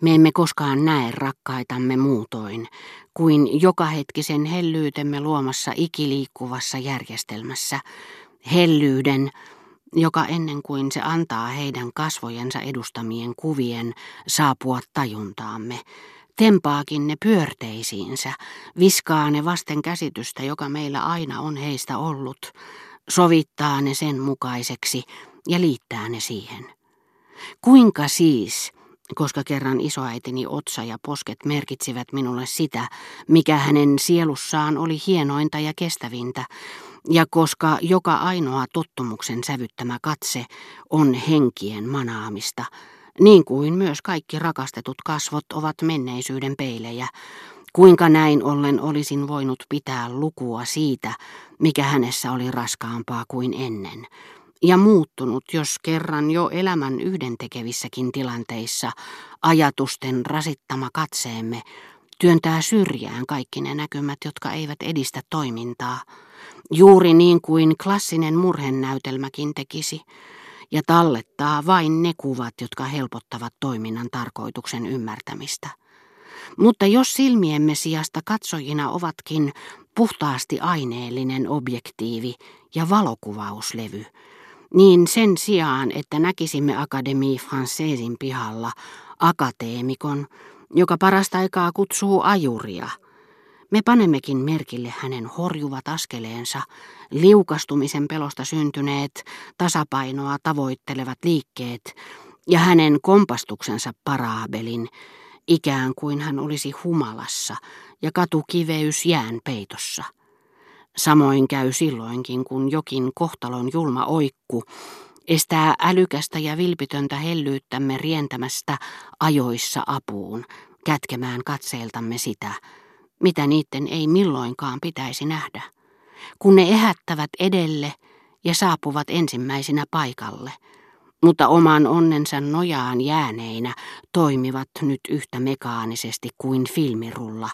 Me emme koskaan näe rakkaitamme muutoin kuin jokahetkisen hellyytemme luomassa ikiliikkuvassa järjestelmässä, hellyyden, joka ennen kuin se antaa heidän kasvojensa edustamien kuvien saapua tajuntaamme, tempaakin ne pyörteisiinsä, viskaa ne vasten käsitystä, joka meillä aina on heistä ollut, sovittaa ne sen mukaiseksi ja liittää ne siihen. Kuinka siis, koska kerran isoäitini otsa ja posket merkitsivät minulle sitä, mikä hänen sielussaan oli hienointa ja kestävintä, ja koska joka ainoa tottumuksen sävyttämä katse on henkien manaamista, niin kuin myös kaikki rakastetut kasvot ovat menneisyyden peilejä, kuinka näin ollen olisin voinut pitää lukua siitä, mikä hänessä oli raskaampaa kuin ennen, ja muuttunut, jos kerran jo elämän yhdentekevissäkin tilanteissa ajatusten rasittama katseemme työntää syrjään kaikki ne näkymät, jotka eivät edistä toimintaa, juuri niin kuin klassinen murhennäytelmäkin tekisi, ja tallettaa vain ne kuvat, jotka helpottavat toiminnan tarkoituksen ymmärtämistä. Mutta jos silmiemme sijasta katsojina ovatkin puhtaasti aineellinen objektiivi ja valokuvauslevy, niin sen sijaan, että näkisimme Académie Françaisin pihalla akateemikon, joka parasta aikaa kutsuu ajuria, me panemmekin merkille hänen horjuvat askeleensa, liukastumisen pelosta syntyneet, tasapainoa tavoittelevat liikkeet ja hänen kompastuksensa paraabelin, ikään kuin hän olisi humalassa ja katukiveys jään peitossa. Samoin käy silloinkin, kun jokin kohtalon julma oikku estää älykästä ja vilpitöntä hellyyttämme rientämästä ajoissa apuun, kätkemään katseeltamme sitä, mitä niiden ei milloinkaan pitäisi nähdä, kun ne ehättävät edelle ja saapuvat ensimmäisinä paikalle, mutta oman onnensa nojaan jääneinä toimivat nyt yhtä mekaanisesti kuin filmirulla,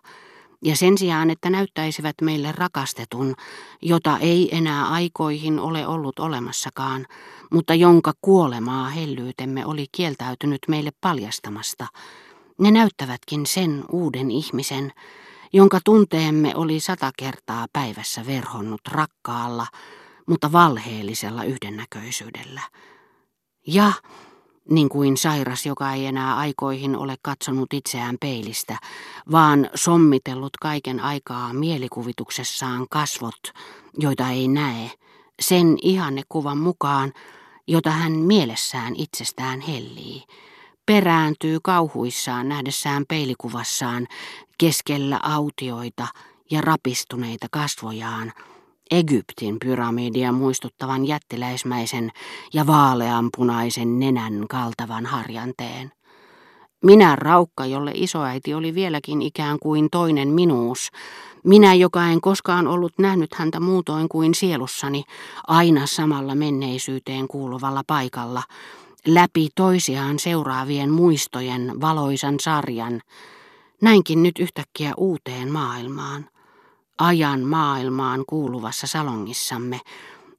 ja sen sijaan, että näyttäisivät meille rakastetun, jota ei enää aikoihin ole ollut olemassakaan, mutta jonka kuolemaa hellyytemme oli kieltäytynyt meille paljastamasta, ne näyttävätkin sen uuden ihmisen, jonka tunteemme oli sata kertaa päivässä verhonnut rakkaalla, mutta valheellisella yhdennäköisyydellä. Ja, niin kuin sairas, joka ei enää aikoihin ole katsonut itseään peilistä, vaan sommitellut kaiken aikaa mielikuvituksessaan kasvot, joita ei näe, sen ihannekuvan mukaan, jota hän mielessään itsestään hellii, perääntyy kauhuissaan nähdessään peilikuvassaan keskellä autioita ja rapistuneita kasvojaan, Egyptin pyramidia muistuttavan jättiläismäisen ja vaaleanpunaisen nenän kaltavan harjanteen. Minä raukka, jolle isoäiti oli vieläkin ikään kuin toinen minuus, minä, joka en koskaan ollut nähnyt häntä muutoin kuin sielussani, aina samalla menneisyyteen kuuluvalla paikalla, läpi toisiaan seuraavien muistojen valoisan sarjan, näinkin nyt yhtäkkiä uuteen maailmaan, ajan maailmaan kuuluvassa salongissamme,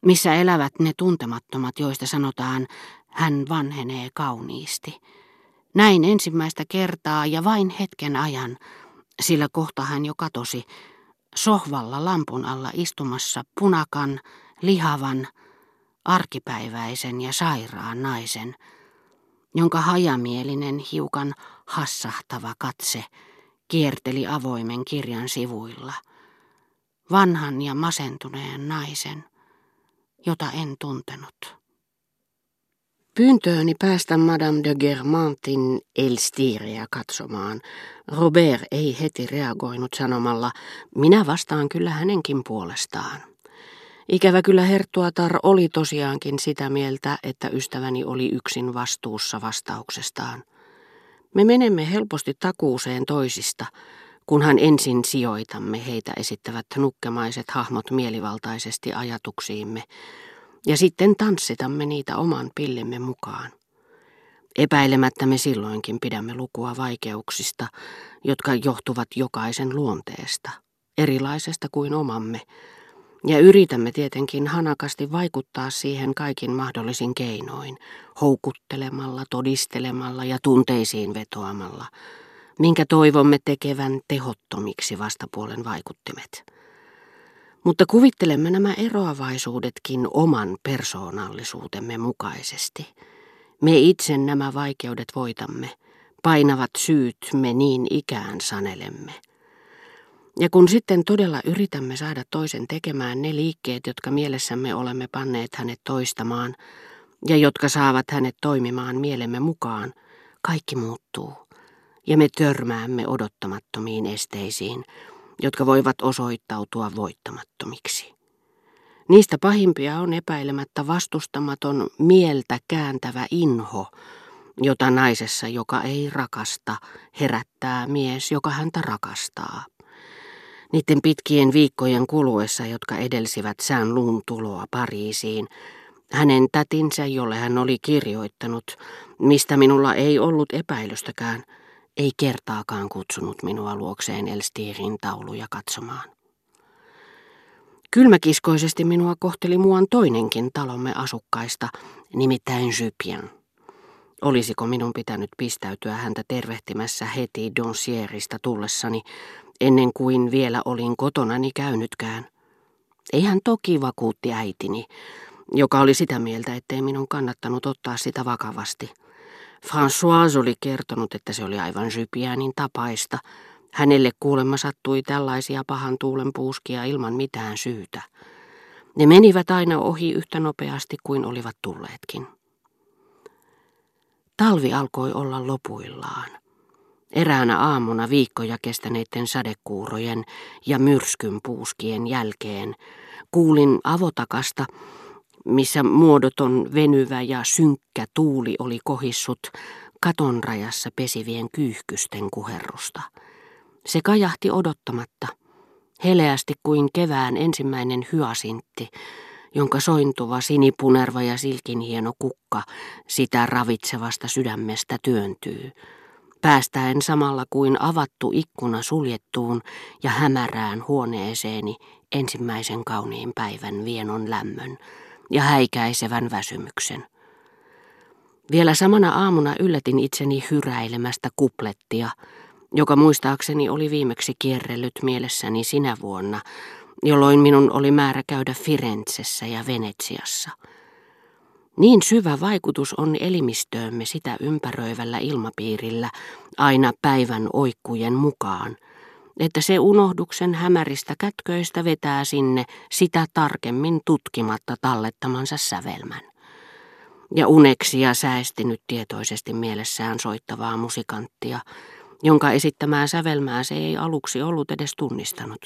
missä elävät ne tuntemattomat, joista sanotaan, hän vanhenee kauniisti. Näin ensimmäistä kertaa ja vain hetken ajan, sillä kohta hän jo katosi, sohvalla lampun alla istumassa punakan, lihavan, arkipäiväisen ja sairaan naisen, jonka hajamielinen hiukan hassahtava katse kierteli avoimen kirjan sivuilla. Vanhan ja masentuneen naisen, jota en tuntenut. Pyyntööni päästä Madame de Germantin Elstireä katsomaan. Robert ei heti reagoinut sanomalla, minä vastaan kyllä hänenkin puolestaan. Ikävä kyllä Herttuatar oli tosiaankin sitä mieltä, että ystäväni oli yksin vastuussa vastauksestaan. Me menemme helposti takuuseen toisista, kunhan ensin sijoitamme heitä esittävät nukkemaiset hahmot mielivaltaisesti ajatuksiimme, ja sitten tanssitamme niitä oman pillemme mukaan. Epäilemättä me silloinkin pidämme lukua vaikeuksista, jotka johtuvat jokaisen luonteesta, erilaisesta kuin omamme, Ja yritämme tietenkin hanakasti vaikuttaa siihen kaikin mahdollisin keinoin, houkuttelemalla, todistelemalla ja tunteisiin vetoamalla, minkä toivomme tekevän tehottomiksi vastapuolen vaikuttimet. Mutta kuvittelemme nämä eroavaisuudetkin oman persoonallisuutemme mukaisesti. Me itse nämä vaikeudet voitamme, painavat syyt me niin ikään sanelemme. Ja kun sitten todella yritämme saada toisen tekemään ne liikkeet, jotka mielessämme olemme panneet hänet toistamaan, ja jotka saavat hänet toimimaan mielemme mukaan, kaikki muuttuu, ja me törmäämme odottamattomiin esteisiin, jotka voivat osoittautua voittamattomiksi. Niistä pahimpia on epäilemättä vastustamaton mieltä kääntävä inho, jota naisessa, joka ei rakasta, herättää mies, joka häntä rakastaa. Niiden pitkien viikkojen kuluessa, jotka edelsivät sään luun tuloa Pariisiin, hänen tätinsä, jolle hän oli kirjoittanut, mistä minulla ei ollut epäilystäkään, ei kertaakaan kutsunut minua luokseen Elstirin tauluja katsomaan. Kylmäkiskoisesti minua kohteli muuan toinenkin talomme asukkaista, nimittäin Jypien. Olisiko minun pitänyt pistäytyä häntä tervehtimässä heti Donsierista tullessani, ennen kuin vielä olin kotonani käynytkään? Ei hän toki vakuutti äitini, joka oli sitä mieltä, ettei minun kannattanut ottaa sitä vakavasti. François oli kertonut, että se oli aivan Jypiänin tapaista. Hänelle kuulemma sattui tällaisia pahan tuulen puuskia ilman mitään syytä. Ne menivät aina ohi yhtä nopeasti kuin olivat tulleetkin. Talvi alkoi olla lopuillaan. Eräänä aamuna viikkoja kestäneiden sadekuurojen ja myrskyn puuskien jälkeen kuulin avotakasta, missä muodoton venyvä ja synkkä tuuli oli kohissut katon rajassa pesivien kyyhkysten kuherrusta. Se kajahti odottamatta, heleästi kuin kevään ensimmäinen hyasintti, jonka sointuva sinipunerva ja silkinhieno kukka sitä ravitsevasta sydämestä työntyy, päästäen samalla kuin avattu ikkuna suljettuun ja hämärään huoneeseeni ensimmäisen kauniin päivän vienon lämmön ja häikäisevän väsymyksen. Vielä samana aamuna yllätin itseni hyräilemästä kuplettia, joka muistaakseni oli viimeksi kierrellyt mielessäni sinä vuonna, jolloin minun oli määrä käydä Firenzessä ja Venetsiassa. Niin syvä vaikutus on elimistöömme sitä ympäröivällä ilmapiirillä aina päivän oikkujen mukaan, että se unohduksen hämäristä kätköistä vetää sinne sitä tarkemmin tutkimatta tallettamansa sävelmän. Ja uneksia säästinyt tietoisesti mielessään soittavaa musikanttia, jonka esittämää sävelmää se ei aluksi ollut edes tunnistanut.